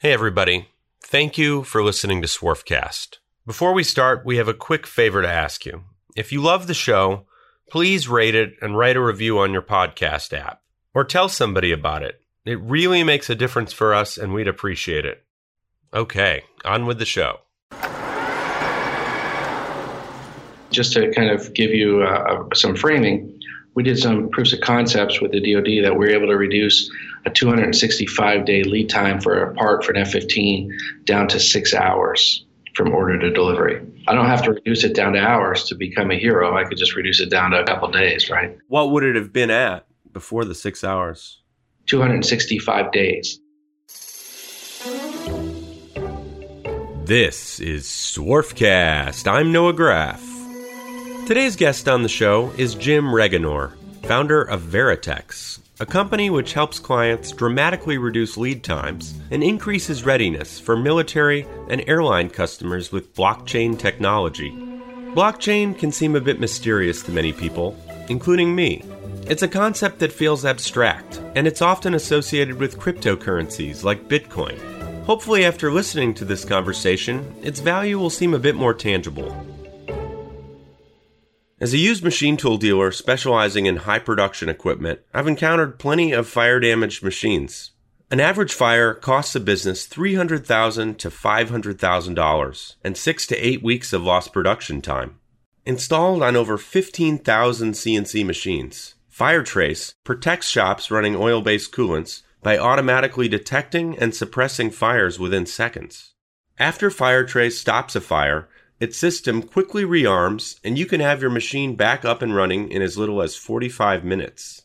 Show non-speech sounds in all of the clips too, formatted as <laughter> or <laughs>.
Hey, everybody. Thank you for listening to Swarfcast. Before we start, we have a quick favor to ask you. If you love the show, please rate it and write a review on your podcast app. Or tell somebody about it. It really makes a difference for us, and we'd appreciate it. Okay, on with the show. Just to kind of give you uh, some framing, we did some proofs of concepts with the DoD that we were able to reduce a 265 day lead time for a part for an F 15 down to six hours from order to delivery. I don't have to reduce it down to hours to become a hero. I could just reduce it down to a couple days, right? What would it have been at before the six hours? 265 days. This is Swarfcast. I'm Noah Graff. Today's guest on the show is Jim Regenor, founder of Veritx, a company which helps clients dramatically reduce lead times and increases readiness for military and airline customers with blockchain technology. Blockchain can seem a bit mysterious to many people, including me. It's a concept that feels abstract, and it's often associated with cryptocurrencies like Bitcoin. Hopefully, after listening to this conversation, its value will seem a bit more tangible. As a used machine tool dealer specializing in high production equipment, I've encountered plenty of fire damaged machines. An average fire costs a business $300,000 to $500,000 and 6 to 8 weeks of lost production time. Installed on over 15,000 CNC machines, FireTrace protects shops running oil-based coolants by automatically detecting and suppressing fires within seconds. After FireTrace stops a fire, its system quickly rearms, and you can have your machine back up and running in as little as 45 minutes.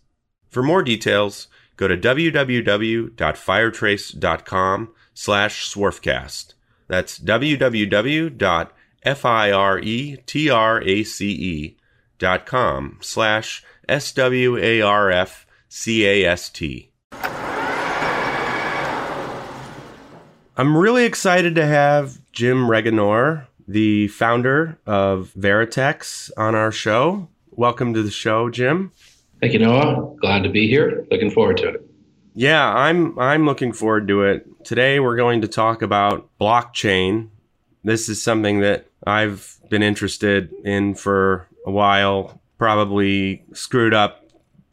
For more details, go to www.firetrace.com slash swarfcast. That's www.firetrace.com slash S-W-A-R-F-C-A-S-T. I'm really excited to have Jim Regenor the founder of Veritx, on our show. Welcome to the show, Jim. Thank you, Noah. Glad to be here. Looking forward to it. Yeah, I'm I'm looking forward to it. Today we're going to talk about blockchain. This is something that I've been interested in for a while. Probably screwed up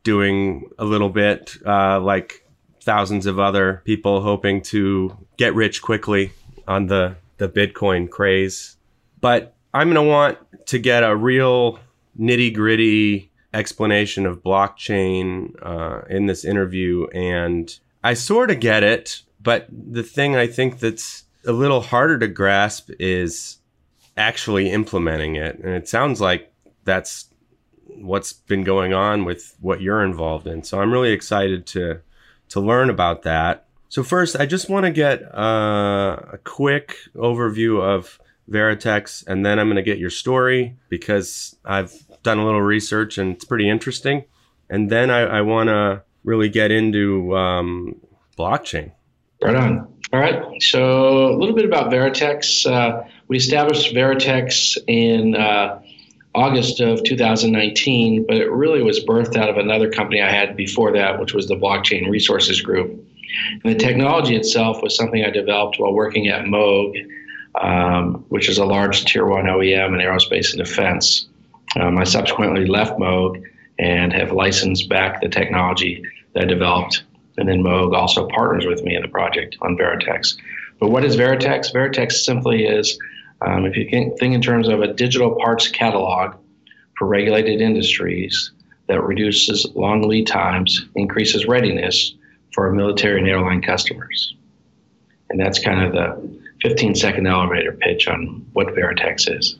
doing a little bit, uh, like thousands of other people hoping to get rich quickly on the the Bitcoin craze. But I'm going to want to get a real nitty gritty explanation of blockchain uh, in this interview. And I sort of get it. But the thing I think that's a little harder to grasp is actually implementing it. And it sounds like that's what's been going on with what you're involved in. So I'm really excited to to learn about that. So first, I just want to get uh, a quick overview of Veritx, and then I'm going to get your story because I've done a little research and it's pretty interesting. And then I, I want to really get into um, blockchain. Right on. All right. So a little bit about Veritx. Uh, we established Veritx in uh, August of 2019, but it really was birthed out of another company I had before that, which was the Blockchain Resources Group. And the technology itself was something I developed while working at Moog um, which is a large tier one OEM in aerospace and defense. Um, I subsequently left Moog and have licensed back the technology that I developed. And then Moog also partners with me in the project on Veritx. But what is Veritx? Veritx simply is, um, if you think in terms of a digital parts catalog for regulated industries that reduces long lead times, increases readiness for our military and airline customers. And that's kind of the 15 second elevator pitch on what Veritx is.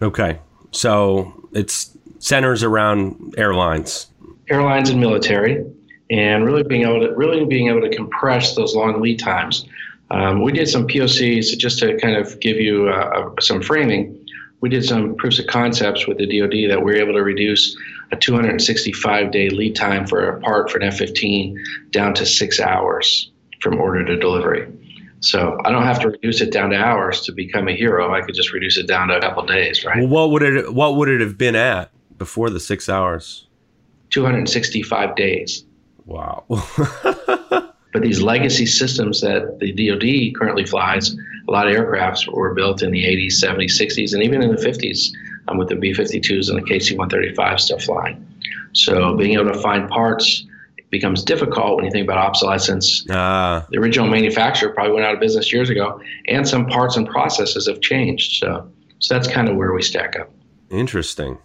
Okay. So it's centers around airlines. Airlines and military, and really being able to really being able to compress those long lead times. Um, we did some POCs just to kind of give you uh, some framing. We did some proofs of concepts with the DoD that we are able to reduce a 265 day lead time for a part for an F 15 down to six hours from order to delivery. So I don't have to reduce it down to hours to become a hero. I could just reduce it down to a couple days, right? Well, what would it what would it have been at before the six hours? Two hundred and sixty-five days. Wow. <laughs> But these legacy systems that the DoD currently flies, a lot of aircrafts were built in the 80s, 70s, 60s, and even in the 50s um, with the B 52s and the KC 135 still flying. So being able to find parts becomes difficult when you think about obsolescence. Uh, the original manufacturer probably went out of business years ago, and some parts and processes have changed. So, so that's kind of where we stack up. Interesting.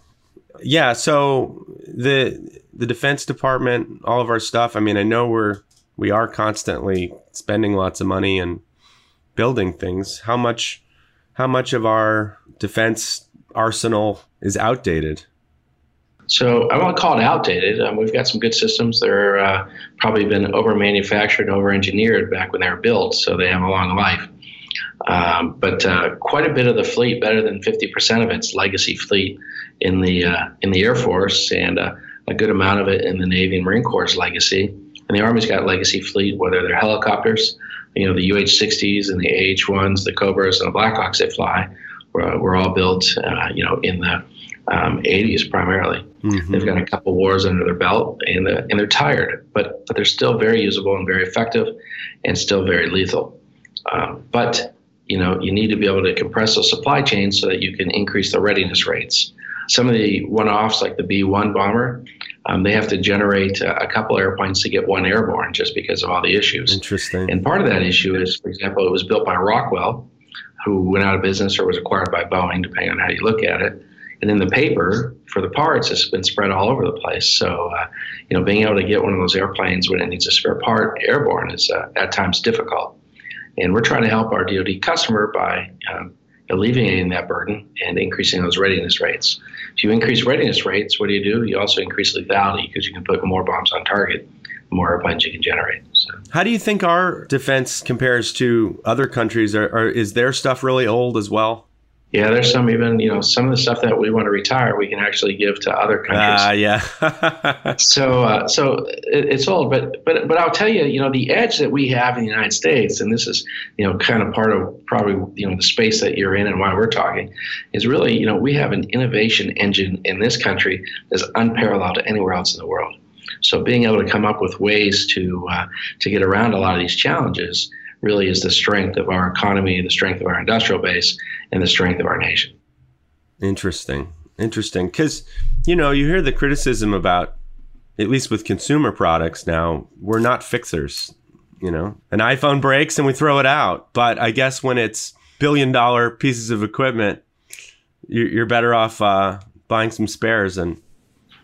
Yeah. So the the Defense Department, all of our stuff. I mean, I know we're we are constantly spending lots of money and building things. How much how much of our defense arsenal is outdated? So I won't call it outdated. Um, we've got some good systems. They're uh, probably been over manufactured, over engineered back when they were built, so they have a long life. Um, but uh, quite a bit of the fleet, better than 50% of it's legacy fleet in the uh, in the Air Force, and uh, a good amount of it in the Navy and Marine Corps legacy. And the Army's got legacy fleet, whether they're helicopters, you know, the UH-60s and the AH-1s, the Cobras and the Blackhawks that fly, were, were all built, uh, you know, in the um, 80s primarily. Mm-hmm. They've got a couple wars under their belt, and, the, and they're tired, but but they're still very usable and very effective, and still very lethal. Um, but you know you need to be able to compress those supply chains so that you can increase the readiness rates. Some of the one-offs, like the B-1 bomber, um, they have to generate a, a couple airplanes to get one airborne just because of all the issues. Interesting. And part of that issue is, for example, it was built by Rockwell, who went out of business or was acquired by Boeing, depending on how you look at it. And then the paper for the parts has been spread all over the place. So, uh, you know, being able to get one of those airplanes when it needs a spare part airborne is uh, at times difficult. And we're trying to help our DoD customer by um, alleviating that burden and increasing those readiness rates. If you increase readiness rates, what do you do? You also increase lethality because you can put more bombs on target, more airplanes you can generate. So. How do you think our defense compares to other countries? Are, are, is their stuff really old as well? Yeah, there's some even you know some of the stuff that we want to retire, we can actually give to other countries. Ah, uh, yeah. <laughs> so uh, so it, it's old, but but but I'll tell you, you know, the edge that we have in the United States, and this is you know kind of part of probably you know the space that you're in and why we're talking, is really you know we have an innovation engine in this country that's unparalleled to anywhere else in the world. So being able to come up with ways to uh, to get around a lot of these challenges really is the strength of our economy, the strength of our industrial base, and the strength of our nation. Interesting. Interesting. Because, you know, you hear the criticism about, at least with consumer products now, we're not fixers. You know, an iPhone breaks and we throw it out. But I guess when it's billion dollar pieces of equipment, you're better off uh, buying some spares and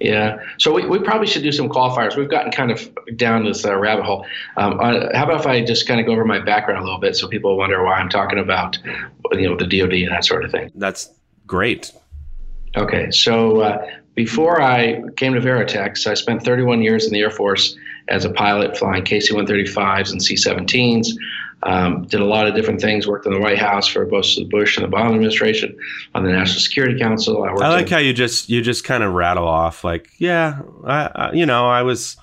yeah. So we, we probably should do some qualifiers. We've gotten kind of down this uh, rabbit hole. Um, uh, how about if I just kind of go over my background a little bit so people wonder why I'm talking about, you know, the DoD and that sort of thing. That's great. Okay. So uh, before I came to Veritx, I spent 31 years in the Air Force as a pilot flying KC-135s and C-17s. Um, did a lot of different things. Worked in the White House for both the Bush and the Obama administration, on the National Security Council. I, I like in, how you just you just kind of rattle off like, yeah, I, I, you know, I was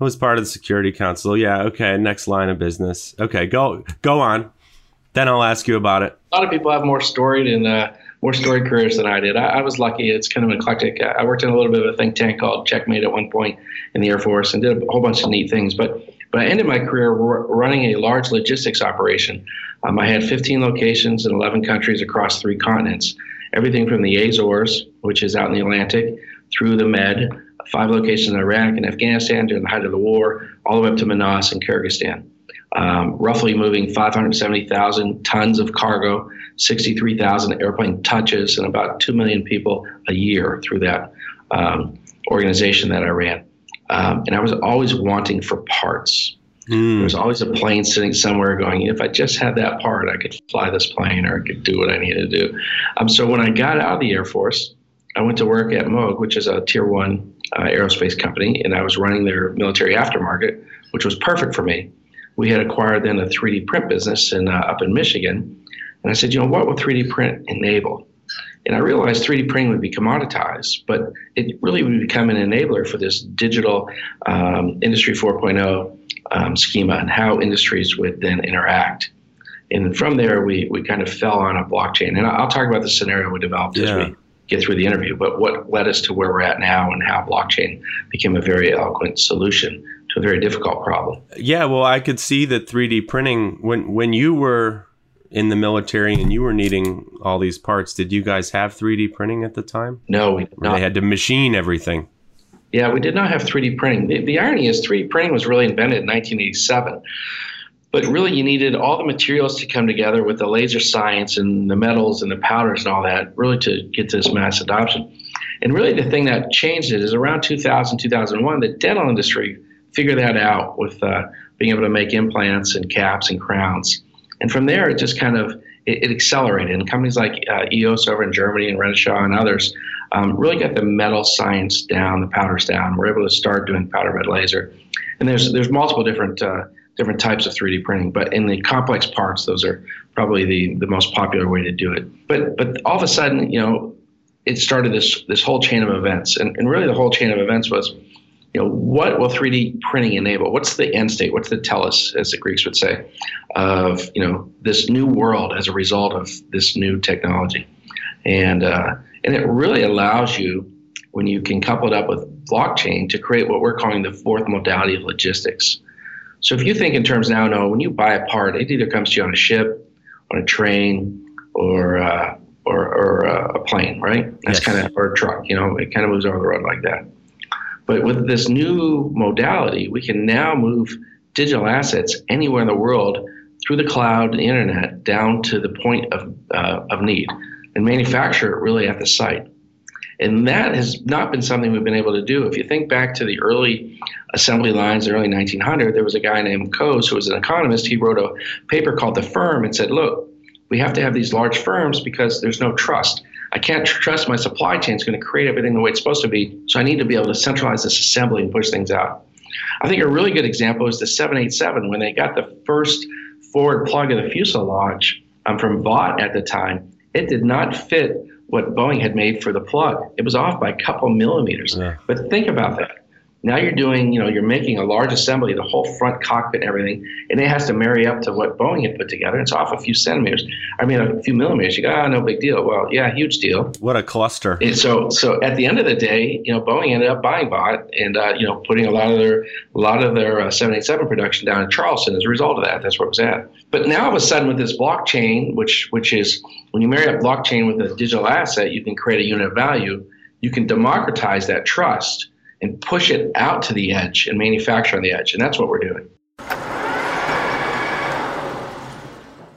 I was part of the Security Council. Yeah, okay. Next line of business. Okay, go go on. Then I'll ask you about it. A lot of people have more storied and uh, more storied careers than I did. I, I, was lucky. It's kind of eclectic. I worked in a little bit of a think tank called Checkmate at one point in the Air Force and did a whole bunch of neat things. But but I ended my career running a large logistics operation. Um, I had 15 locations in 11 countries across three continents. Everything from the Azores, which is out in the Atlantic, through the Med, five locations in Iraq and Afghanistan during the height of the war, all the way up to Manas in Kyrgyzstan. Um, roughly moving 570,000 tons of cargo, 63,000 airplane touches, and about 2 million people a year through that um, organization that I ran. Um, and I was always wanting for parts. Mm. There was always a plane sitting somewhere going, if I just had that part, I could fly this plane or I could do what I needed to do. Um, so when I got out of the Air Force, I went to work at Moog, which is a tier one uh, aerospace company, and I was running their military aftermarket, which was perfect for me. We had acquired then a 3D print business in, uh, up in Michigan. And I said, you know, what will 3D print enable? And I realized 3D printing would be commoditized, but it really would become an enabler for this digital um, Industry 4.0 um, schema and how industries would then interact. And from there, we, we kind of fell on a blockchain. And I'll talk about the scenario we developed yeah. as we get through the interview, but what led us to where we're at now and how blockchain became a very eloquent solution to a very difficult problem. Yeah, well, I could see that 3D printing when when you were in the military and you were needing all these parts. Did you guys have 3D printing at the time? No, we did not. They had to machine everything. Yeah, we did not have 3D printing. The, the irony is 3D printing was really invented in 1987 but really you needed all the materials to come together with the laser science and the metals and the powders and all that really to get this mass adoption and really the thing that changed it is around 2000 2001 the dental industry figured that out with uh, being able to make implants and caps and crowns and from there it just kind of it, it accelerated and companies like uh, eos over in germany and renishaw and others um, really got the metal science down the powders down we're able to start doing powder bed laser and there's there's multiple different uh, different types of 3D printing. But in the complex parts, those are probably the, the most popular way to do it. But but all of a sudden, you know, it started this this whole chain of events, and, and really the whole chain of events was, you know, what will 3D printing enable? What's the end state? What's the telos, as the Greeks would say, of you know this new world as a result of this new technology, and uh, and it really allows you when you can couple it up with blockchain to create what we're calling the fourth modality of logistics. So if you think in terms now, no, when you buy a part, it either comes to you on a ship, on a train, or uh, or, or uh, a plane, right? That's yes. kind of or a truck. You know, it kind of moves over the road like that. But with this new modality, we can now move digital assets anywhere in the world through the cloud, the internet, down to the point of uh, of need, and manufacture it really at the site. And that has not been something we've been able to do. If you think back to the early assembly lines, the early 1900s, there was a guy named Coase who was an economist. He wrote a paper called The Firm and said, look, we have to have these large firms because there's no trust. I can't trust my supply chain is going to create everything the way it's supposed to be. So I need to be able to centralize this assembly and push things out. I think a really good example is the 787 when they got the first forward plug of the fuselage um, from Vought at the time. It did not fit what Boeing had made for the plug. It was off by a couple millimeters. Yeah. But think about that. Now you're doing, you know, you're making a large assembly, the whole front cockpit and everything, and it has to marry up to what Boeing had put together. It's off a few centimeters. I mean, a few millimeters. You go, ah, oh, no big deal. Well, yeah, huge deal. What a cluster. And so, so at the end of the day, you know, Boeing ended up buying Vought and uh, you know putting a lot of their a lot of their uh, 787 production down in Charleston as a result of that. That's where it was at. But now, all of a sudden, with this blockchain, which which is when you marry up blockchain with a digital asset, you can create a unit of value. You can democratize that trust and push it out to the edge and manufacture on the edge. And that's what we're doing.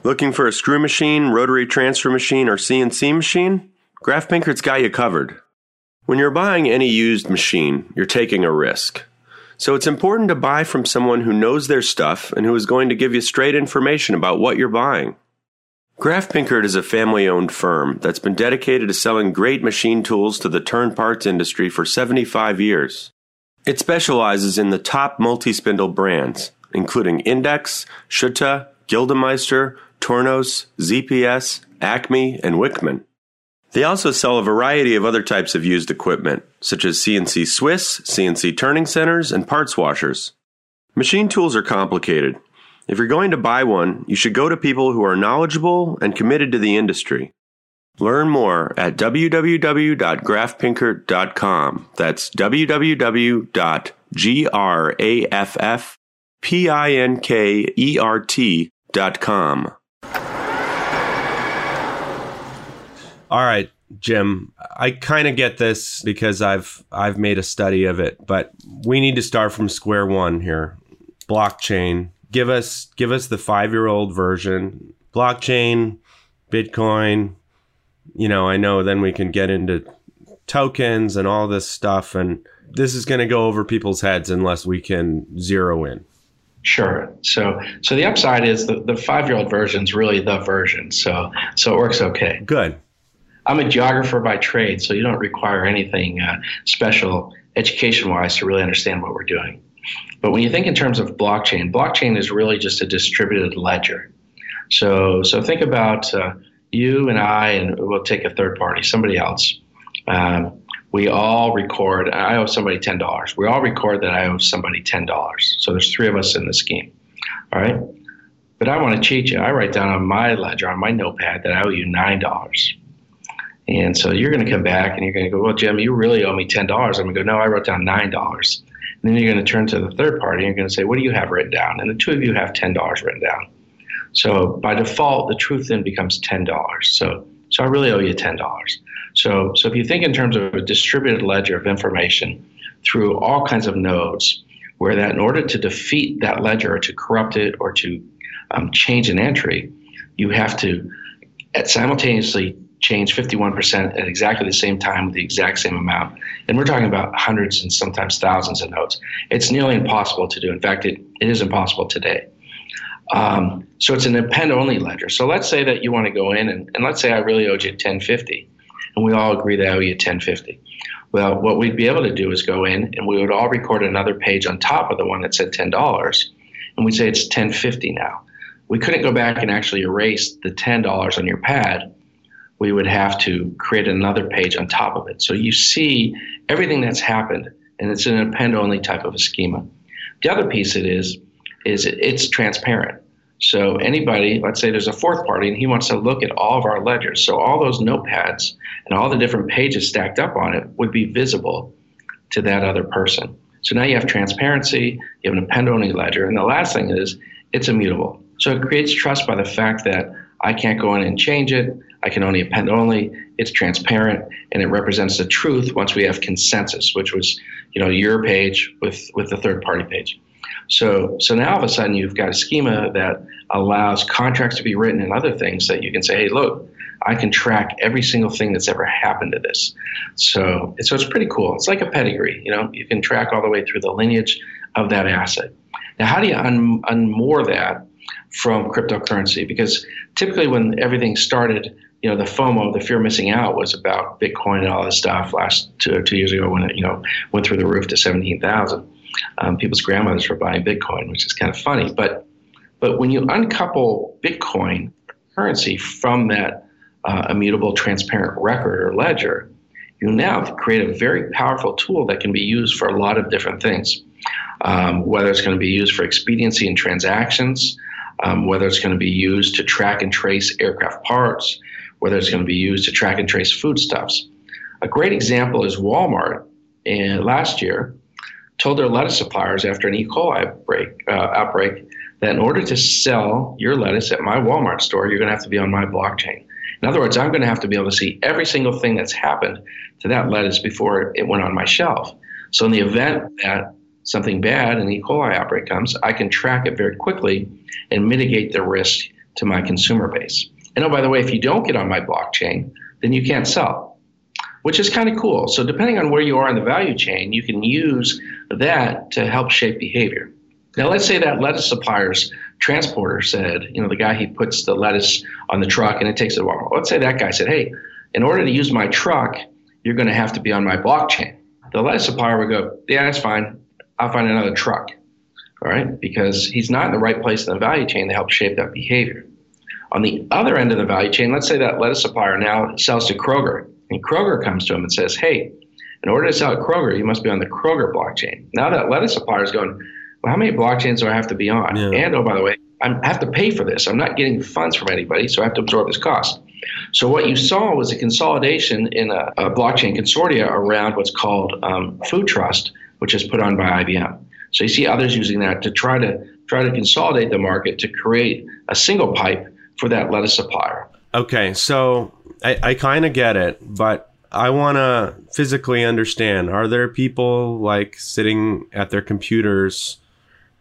Looking for a screw machine, rotary transfer machine, or CNC machine? Graff Pinkert's got you covered. When you're buying any used machine, you're taking a risk. So it's important to buy from someone who knows their stuff and who is going to give you straight information about what you're buying. Graff Pinkert is a family owned firm that's been dedicated to selling great machine tools to the turn parts industry for 75 years. It specializes in the top multi spindle brands, including Index, Schutte, Gildemeister, Tornos, ZPS, Acme, and Wickman. They also sell a variety of other types of used equipment, such as CNC Swiss, CNC turning centers, and parts washers. Machine tools are complicated, if you're going to buy one, you should go to people who are knowledgeable and committed to the industry. Learn more at www.graffpinkert.com. That's www.graffpinkert.com. All right, Jim, I kind of get this because I've I've made a study of it, but we need to start from square one here. Blockchain, give us give us the five year old version, blockchain, Bitcoin. You know, I know then we can get into tokens and all this stuff, and this is going to go over people's heads unless we can zero in. Sure. So, so the upside is the, the five year old version is really the version. So, so it works okay. Good. I'm a geographer by trade, so you don't require anything uh, special education wise to really understand what we're doing. But when you think in terms of blockchain, blockchain is really just a distributed ledger. So, so think about uh, you and I, and we'll take a third party, somebody else. Um, we all record. I owe somebody ten dollars. We all record that I owe somebody ten dollars. So there's three of us in the scheme. All right. But I want to cheat you. I write down on my ledger, on my notepad, that I owe you nine dollars. And so you're going to come back and you're going to go, well, Jim, you really owe me ten dollars. I'm going to go, no, I wrote down nine dollars. And then you're going to turn to the third party and you're going to say, what do you have written down? And the two of you have $10 written down. So by default, the truth then becomes $10. So, so I really owe you $10. So, so if you think in terms of a distributed ledger of information through all kinds of nodes, where that in order to defeat that ledger or to corrupt it or to um, change an entry, you have to simultaneously change 51% at exactly the same time with the exact same amount. And we're talking about hundreds and sometimes thousands of nodes. It's nearly impossible to do. In fact, it, it is impossible today. Um, so it's an append only ledger. So let's say that you want to go in and, and let's say I really owed you 1050 and we all agree that I owe you 1050. Well, what we'd be able to do is go in and we would all record another page on top of the one that said $10 and we'd say it's 1050 now. We couldn't go back and actually erase the $10 on your pad. We would have to create another page on top of it. So you see everything that's happened and it's an append only type of a schema. The other piece it is is it's transparent. So anybody, let's say there's a fourth party and he wants to look at all of our ledgers. So all those notepads and all the different pages stacked up on it would be visible to that other person. So now you have transparency, you have an append-only ledger, and the last thing is it's immutable. So it creates trust by the fact that I can't go in and change it. I can only append only. It's transparent and it represents the truth once we have consensus, which was, you know, your page with with the third party page. So, so now all of a sudden you've got a schema that allows contracts to be written and other things that you can say, hey, look, I can track every single thing that's ever happened to this. So, so it's pretty cool. It's like a pedigree. You know, you can track all the way through the lineage of that asset. Now, how do you un- unmoor that from cryptocurrency? Because typically, when everything started, you know, the FOMO, the fear of missing out, was about Bitcoin and all this stuff last two, two years ago when it, you know, went through the roof to seventeen thousand um, people's grandmothers were buying Bitcoin, which is kind of funny. But but when you uncouple Bitcoin currency from that uh, immutable, transparent record or ledger, you now create a very powerful tool that can be used for a lot of different things. Um, whether it's going to be used for expediency in transactions, um, whether it's going to be used to track and trace aircraft parts, whether it's going to be used to track and trace foodstuffs. A great example is Walmart. And last year, told their lettuce suppliers after an E. coli outbreak, uh, outbreak that in order to sell your lettuce at my Walmart store, you're going to have to be on my blockchain. In other words, I'm going to have to be able to see every single thing that's happened to that lettuce before it went on my shelf. So, in the event that something bad, an E. coli outbreak comes, I can track it very quickly and mitigate the risk to my consumer base. And oh, by the way, if you don't get on my blockchain, then you can't sell which is kind of cool. So depending on where you are in the value chain, you can use that to help shape behavior. Now, let's say that lettuce supplier's transporter said, you know, the guy he puts the lettuce on the truck and it takes it a while. Let's say that guy said, hey, in order to use my truck, you're going to have to be on my blockchain. The lettuce supplier would go, yeah, that's fine. I'll find another truck. All right, because he's not in the right place in the value chain to help shape that behavior. On the other end of the value chain, let's say that lettuce supplier now sells to Kroger and Kroger comes to him and says, hey, in order to sell at Kroger, you must be on the Kroger blockchain. Now that lettuce supplier is going, well, how many blockchains do I have to be on? Yeah. And oh, by the way, I have to pay for this. I'm not getting funds from anybody, so I have to absorb this cost. So what you saw was a consolidation in a, a blockchain consortia around what's called um, Food Trust, which is put on by IBM. So you see others using that to try to try to consolidate the market to create a single pipe for that lettuce supplier. Okay, so I, I kind of get it, but I want to physically understand. Are there people like sitting at their computers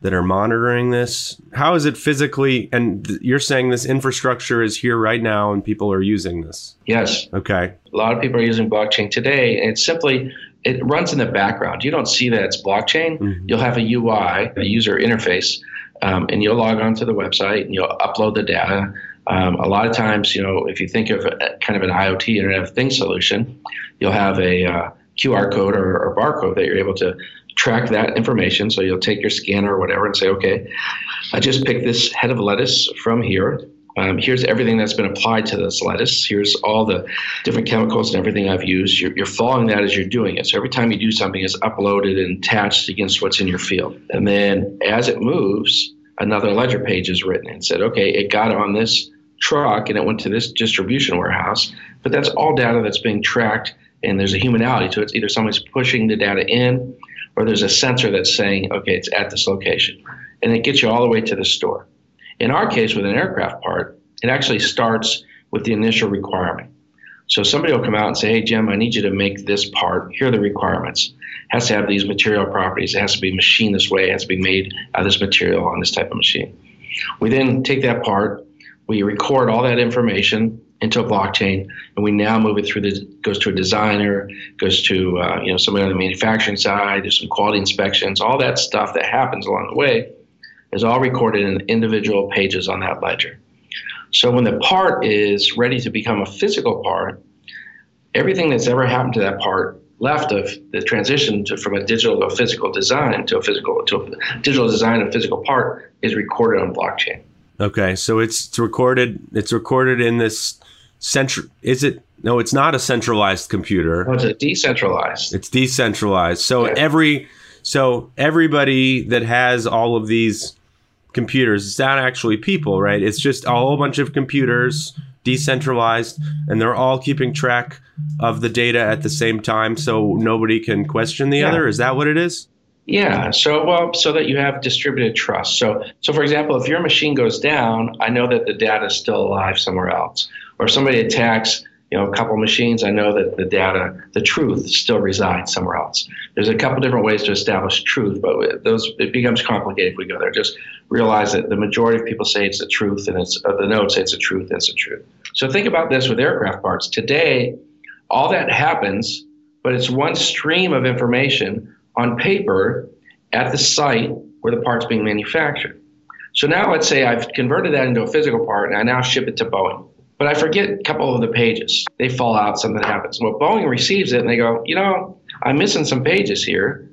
that are monitoring this? How is it physically? And th- you're saying this infrastructure is here right now and people are using this? Yes. Okay. A lot of people are using blockchain today, and it's simply it runs in the background. You don't see that it's blockchain. Mm-hmm. You'll have a UI, a user interface, um, and you'll log onto the website and you'll upload the data. Um, a lot of times, you know, if you think of a, kind of an IoT Internet of Things solution, you'll have a uh, QR code or, or barcode that you're able to track that information. So you'll take your scanner or whatever and say, okay, I just picked this head of lettuce from here. Um, here's everything that's been applied to this lettuce. Here's all the different chemicals and everything I've used. You're, you're, following that as you're doing it. So every time you do something, it's uploaded and attached against what's in your field. And then as it moves, another ledger page is written and said, okay, it got on this truck and it went to this distribution warehouse. But that's all data that's being tracked, and there's a humanality to it. It's either someone's pushing the data in, or there's a sensor that's saying, okay, it's at this location. And it gets you all the way to the store. In our case, with an aircraft part, it actually starts with the initial requirement. So somebody will come out and say, hey, Jim, I need you to make this part. Here are the requirements. It has to have these material properties. It has to be machined this way. It has to be made out of this material on this type of machine. We then take that part, we record all that information into a blockchain, and we now move it through the goes to a designer, goes to uh, you know somebody on the manufacturing side. There's some quality inspections, all that stuff that happens along the way is all recorded in individual pages on that ledger. So when the part is ready to become a physical part, everything that's ever happened to that part left of the transition to, from a digital to a physical design to a physical to a digital design of physical part is recorded on blockchain. Okay, so it's recorded. It's recorded in this central. Is it? No, it's not a centralized computer. No, it's a decentralized. It's decentralized. So yeah. every so everybody that has all of these computers, it's not actually people, right? It's just a whole bunch of computers, decentralized, and they're all keeping track of the data at the same time, so nobody can question the yeah. other. Is that what it is? Yeah. So well, so that you have distributed trust. So so for example, if your machine goes down, I know that the data is still alive somewhere else. Or if somebody attacks, you know, a couple machines, I know that the data, the truth, still resides somewhere else. There's a couple different ways to establish truth, but those it becomes complicated if we go there. Just realize that the majority of people say it's the truth, and it's uh, the nodes say it's the truth, it's the truth. So think about this with aircraft parts. Today, all that happens, but it's one stream of information on paper at the site where the part's being manufactured. So now let's say I've converted that into a physical part and I now ship it to Boeing. But I forget a couple of the pages. They fall out, something happens. Well, Boeing receives it and they go, you know, I'm missing some pages here.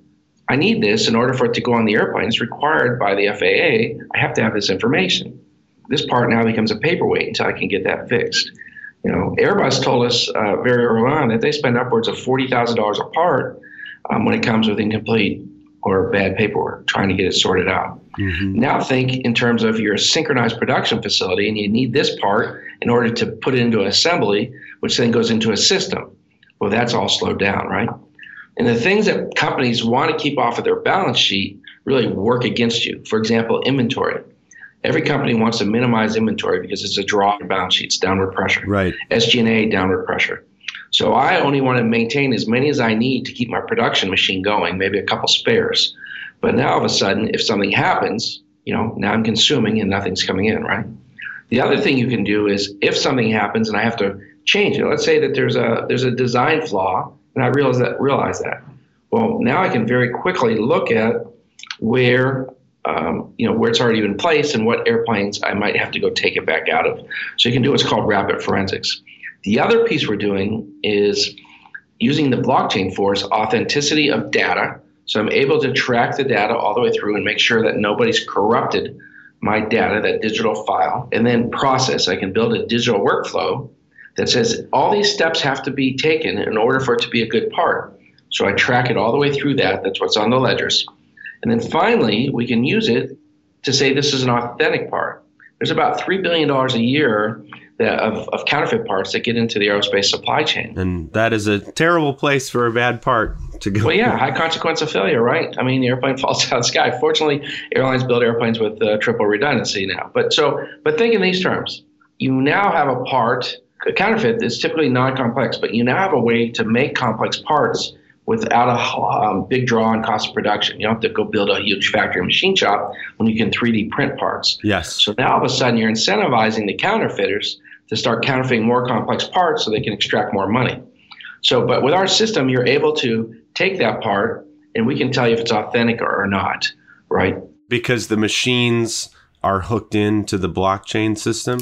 I need this in order for it to go on the airplane. It's required by the FAA. I have to have this information. This part now becomes a paperweight until I can get that fixed. You know, Airbus told us uh, very early on that they spend upwards of forty thousand dollars a part um, when it comes with incomplete or bad paperwork, trying to get it sorted out. Mm-hmm. Now think in terms of your synchronized production facility, and you need this part in order to put it into assembly, which then goes into a system. Well, that's all slowed down, right? And the things that companies want to keep off of their balance sheet really work against you. For example, inventory. Every company wants to minimize inventory because it's a draw on balance sheets, downward pressure. Right. SG&A, downward pressure. So I only want to maintain as many as I need to keep my production machine going, maybe a couple spares. But now all of a sudden, if something happens, you know, now I'm consuming and nothing's coming in, right? The other thing you can do is if something happens and I have to change it, let's say that there's a there's a design flaw and I realize that realize that. Well, now I can very quickly look at where um, you know where it's already been placed and what airplanes I might have to go take it back out of. So you can do what's called rapid forensics. The other piece we're doing is using the blockchain force authenticity of data. So I'm able to track the data all the way through and make sure that nobody's corrupted my data, that digital file, and then process. I can build a digital workflow that says all these steps have to be taken in order for it to be a good part. So I track it all the way through that. That's what's on the ledgers. And then finally, we can use it to say this is an authentic part. There's about $3 billion a year that, of, of counterfeit parts that get into the aerospace supply chain. And that is a terrible place for a bad part to go. Well, yeah, high consequence of failure, right? I mean, the airplane <laughs> falls out of the sky. Fortunately, airlines build airplanes with uh, triple redundancy now. But so, but think in these terms: you now have a part. A counterfeit is typically non-complex, but you now have a way to make complex parts without a um, big draw on cost of production. You don't have to go build a huge factory machine shop when you can 3D print parts. Yes. So now all of a sudden you're incentivizing the counterfeiters to start counterfeiting more complex parts so they can extract more money. So, but with our system, you're able to take that part and we can tell you if it's authentic or, not, right? Because the machines are hooked into the blockchain system?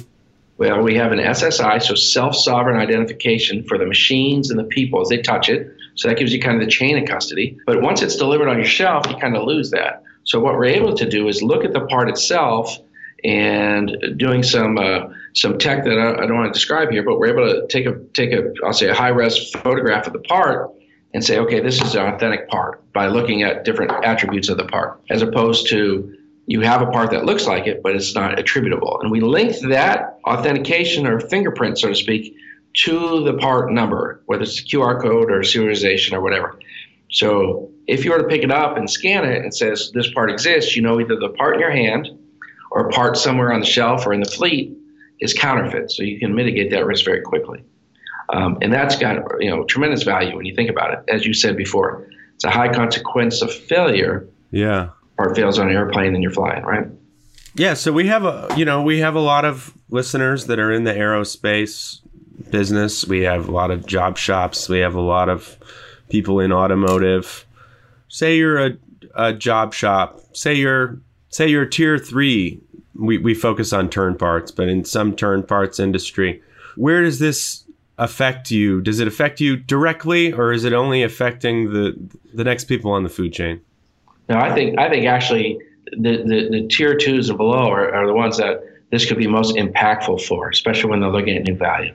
Well, we have an SSI, so self sovereign identification for the machines and the people as they touch it. So that gives you kind of the chain of custody. But once it's delivered on your shelf, you kind of lose that. So what we're able to do is look at the part itself and doing some uh, some tech that I, I, don't want to describe here, but we're able to take a take a I'll say a high res photograph of the part and say, okay, this is an authentic part by looking at different attributes of the part, as opposed to you have a part that looks like it, but it's not attributable. And we link that authentication or fingerprint, so to speak, to the part number, whether it's a QR code or serialization or whatever. So if you were to pick it up and scan it and says this part exists, you know either the part in your hand or a part somewhere on the shelf or in the fleet is counterfeit. So you can mitigate that risk very quickly. Um, and that's got you know tremendous value when you think about it. As you said before, it's a high consequence of failure. Yeah. Part fails on an airplane and you're flying, right? Yeah. So we have a you know we have a lot of listeners that are in the aerospace business. We have a lot of job shops. We have a lot of people in automotive. Say you're a, a job shop. Say you're say you're tier three. We, we focus on turn parts, but in some turn parts industry, where does this affect you? Does it affect you directly, or is it only affecting the the next people on the food chain? No, I think I think actually the, the, the tier twos and below are, are the ones that this could be most impactful for, especially when they're looking at new value.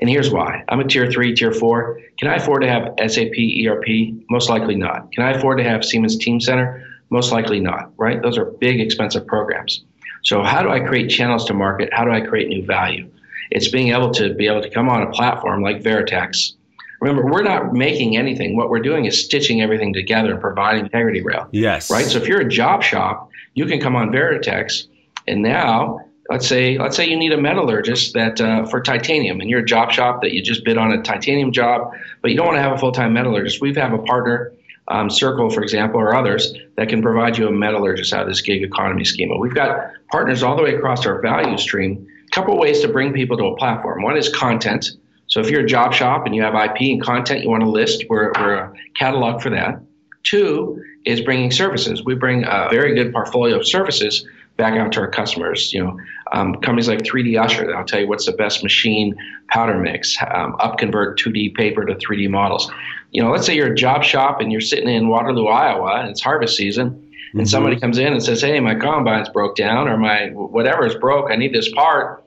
And here's why. I'm a tier three, tier four. Can I afford to have SAP ERP? Most likely not. Can I afford to have Siemens Teamcenter? Most likely not, right? Those are big, expensive programs. So how do I create channels to market? How do I create new value? It's being able to be able to come on a platform like Veritx. Remember, we're not making anything. What we're doing is stitching everything together and providing integrity rail. Yes. Right. So if you're a job shop, you can come on Veritx, and now let's say let's say you need a metallurgist that uh, for titanium, and you're a job shop that you just bid on a titanium job, but you don't want to have a full time metallurgist. We have a partner. Um, Circle, for example, or others that can provide you a metallurgist out of this gig economy schema. We've got partners all the way across our value stream couple ways to bring people to a platform. One is content. So if you're a job shop and you have IP and content you want to list, we're, we're a catalog for that. Two is bringing services. We bring a very good portfolio of services back out to our customers. You know, um, companies like 3D Usher that'll tell you what's the best machine powder mix, um, upconvert 2D paper to 3D models. You know, let's say you're a job shop and you're sitting in Waterloo, Iowa, and it's harvest season and mm-hmm. somebody comes in and says, "Hey, my combine's broke down, or my whatever is broke. I need this part,"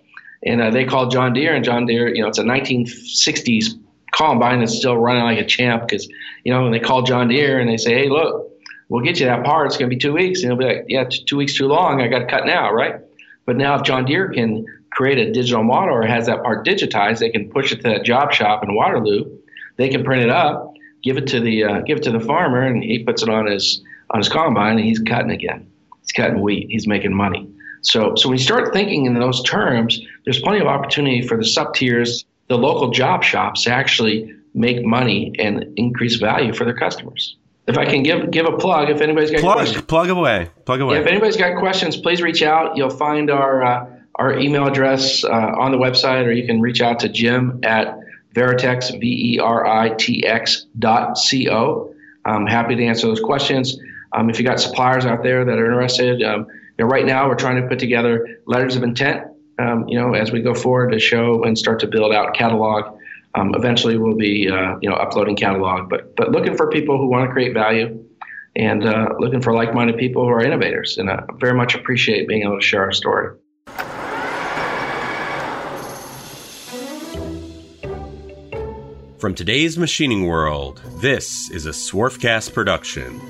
and uh, they call John Deere, and John Deere, you know, it's a 1960s combine that's still running like a champ because, you know, and they call John Deere and they say, "Hey, look, we'll get you that part. It's going to be two weeks," and he'll be like, "Yeah, two weeks too long. I got to cut now, right?" But now, if John Deere can create a digital model or has that part digitized, they can push it to that job shop in Waterloo. They can print it up, give it to the uh, give it to the farmer, and he puts it on his on his combine and he's cutting again. He's cutting wheat. He's making money. So, so when you start thinking in those terms, there's plenty of opportunity for the sub tiers, the local job shops to actually make money and increase value for their customers. If I can give give a plug, if anybody's got plug, questions, plug away, plug away. Yeah, if anybody's got questions, please reach out. You'll find our uh, our email address uh, on the website, or you can reach out to Jim at Veritx V E R I T X dot C O. I'm happy to answer those questions. Um, if you got suppliers out there that are interested, um, know, right now we're trying to put together letters of intent. Um, you know, as we go forward to show and start to build out catalog. Um, eventually, we'll be uh, you know uploading catalog, but but looking for people who want to create value and uh, looking for like-minded people who are innovators. And I very much appreciate being able to share our story. From today's machining world, this is a Swarfcast production.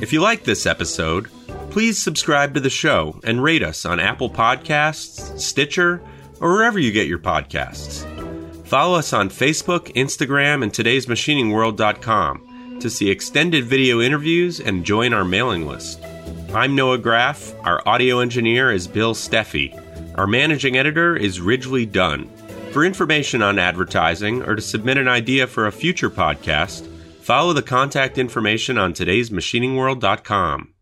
If you like this episode, please subscribe to the show and rate us on Apple Podcasts, Stitcher, or wherever you get your podcasts. Follow us on Facebook, Instagram, and today'smachiningworld.com to see extended video interviews and join our mailing list. I'm Noah Graff. Our audio engineer is Bill Steffi. Our managing editor is Ridgely Dunn. For information on advertising or to submit an idea for a future podcast, Follow the contact information on today'smachiningworld.com.